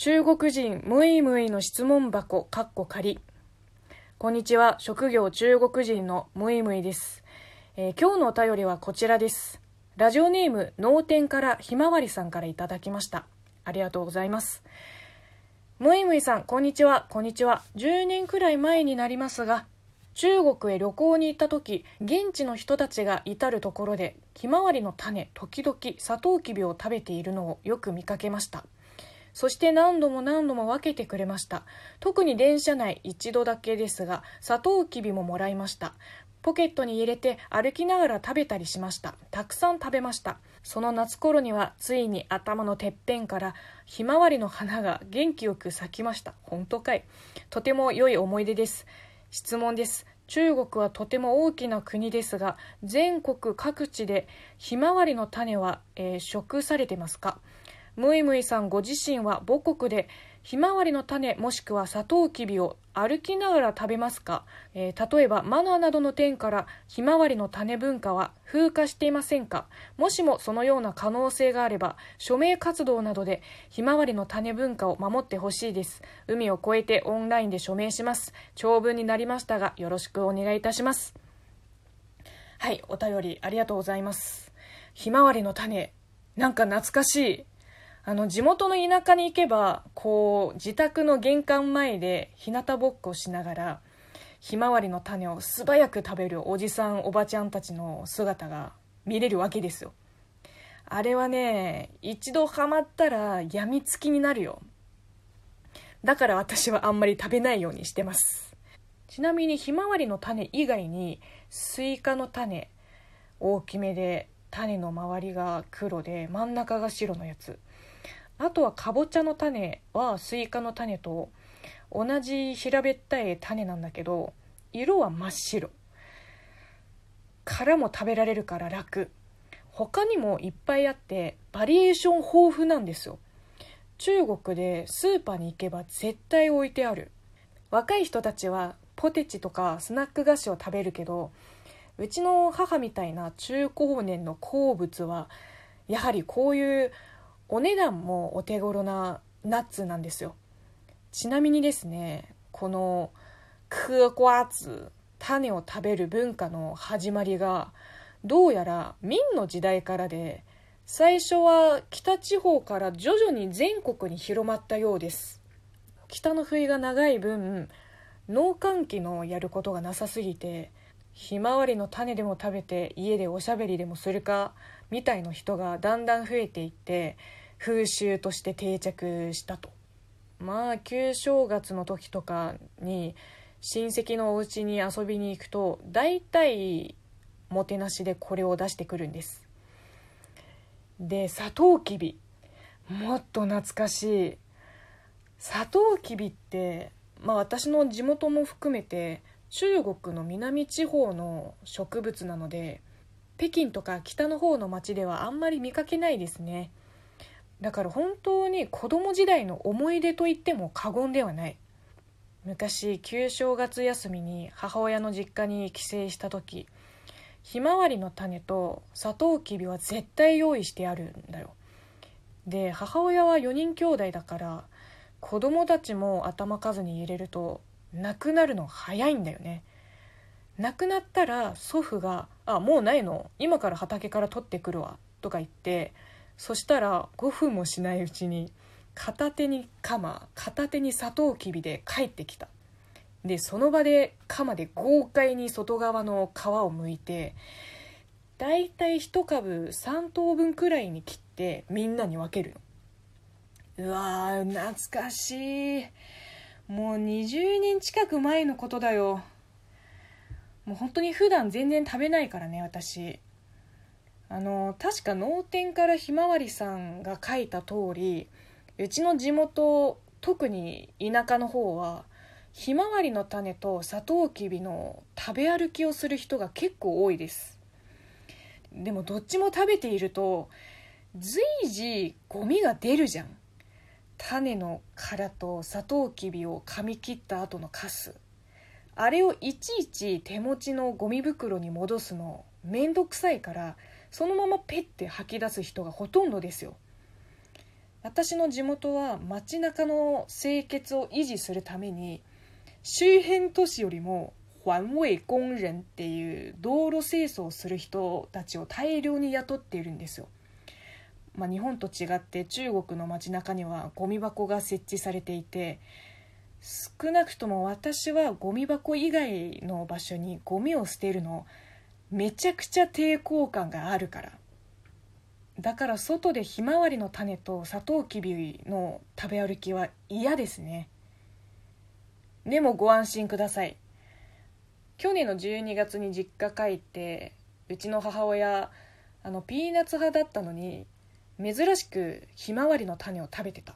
中国人ムイムイの質問箱かっこ仮こんにちは。職業中国人のムイムイです、えー今日のお便りはこちらです。ラジオネーム脳天からひまわりさんからいただきました。ありがとうございます。ムイムイさんこんにちは。こんにちは。10年くらい前になりますが中国へ旅行に行った時現地の人たちが至る所でひまわりの種時々サトウキビを食べているのをよく見かけました。そして何度も何度も分けてくれました。特に電車内一度だけですがサトウキビももらいました。ポケットに入れて歩きながら食べたりしました。たくさん食べました。その夏頃にはついに頭のてっぺんからひまわりの花が元気よく咲きました。本当かい。とても良い思い出です。質問です。中国はとても大きな国ですが全国各地でひまわりの種は、えー食されてますか？ムイムイさんご自身は母国でひまわりの種もしくはサトウキビを歩きながら食べますか、えー例えばマナーなどの点からひまわりの種文化は風化していませんか？もしもそのような可能性があれば署名活動などでひまわりの種文化を守ってほしいです。海を越えてオンラインで署名します。長文になりましたがよろしくお願いいたします。はいお便りありがとうございます。ひまわりの種なんか懐かしい。あの地元の田舎に行けばこう自宅の玄関前で日向ぼっこしながらひまわりの種を素早く食べるおじさんおばちゃんたちの姿が見れるわけですよ。あれはね一度ハマったらやみつきになるよ。だから私はあんまり食べないようにしてます。ちなみにひまわりの種以外にスイカの種大きめで種の周りが黒で真ん中が白のやつ。あとはかぼちゃの種はスイカの種と同じ平べったい種なんだけど色は真っ白。殻も食べられるから楽。他にもいっぱいあってバリエーション豊富なんですよ。中国でスーパーに行けば絶対置いてある。若い人たちはポテチとかスナック菓子を食べるけどうちの母みたいな中高年の好物はやはりこういうお値段もお手頃なナッツなんですよ。ちなみにですねこのクーコアツ種を食べる文化の始まりがどうやら明の時代からで最初は北地方から徐々に全国に広まったようです。北の冬が長い分農閑期のやることがなさすぎてひまわりの種でも食べて家でおしゃべりでもするかみたいな人がだんだん増えていって風習として定着したと。まあ旧正月の時とかに親戚のお家に遊びに行くと大体もてなしでこれを出してくるんです。でサトウキビ。もっと懐かしい。サトウキビってまあ私の地元も含めて中国の南地方の植物なので北京とか北の方の町ではあんまり見かけないですね。だから本当に子供時代の思い出と言っても過言ではない。昔旧正月休みに母親の実家に帰省した時ひまわりの種とサトウキビは絶対用意してあるんだよ。で母親は4人兄弟だから子供たちも頭数に入れると亡くなるの早いんだよね。亡くなったら祖父が「あもうないの？今から畑から取ってくるわ」とか言ってそしたら5分もしないうちに片手に鎌片手にサトウキビで帰ってきた。でその場で鎌で豪快に外側の皮を剥いてだいたい1株3等分くらいに切ってみんなに分けるの。うわー懐かしい。もう20年近く前のことだよ。もう本当に普段全然食べないからね私。あの確か脳天からひまわりさんが書いた通りうちの地元特に田舎の方はひまわりの種とサトウキビの食べ歩きをする人が結構多いです。でもどっちも食べていると随時ゴミが出るじゃん。種の殻とサトウキビを噛み切った後のカス。あれをいちいち手持ちのゴミ袋に戻すのめんどくさいからそのままペッて吐き出す人がほとんどですよ私の地元は街中の清潔を維持するために周辺都市よりも環衛工人っていう道路清掃をする人たちを大量に雇っているんですよ。まあ、日本と違って中国の街中にはゴミ箱が設置されていて少なくとも私はゴミ箱以外の場所にゴミを捨てるのめちゃくちゃ抵抗感があるから。だから外でひまわりの種とサトウキビの食べ歩きは嫌ですね。でもご安心ください。去年の12月に実家帰ってうちの母親あのピーナッツ派だったのに珍しくひまわりの種を食べてた。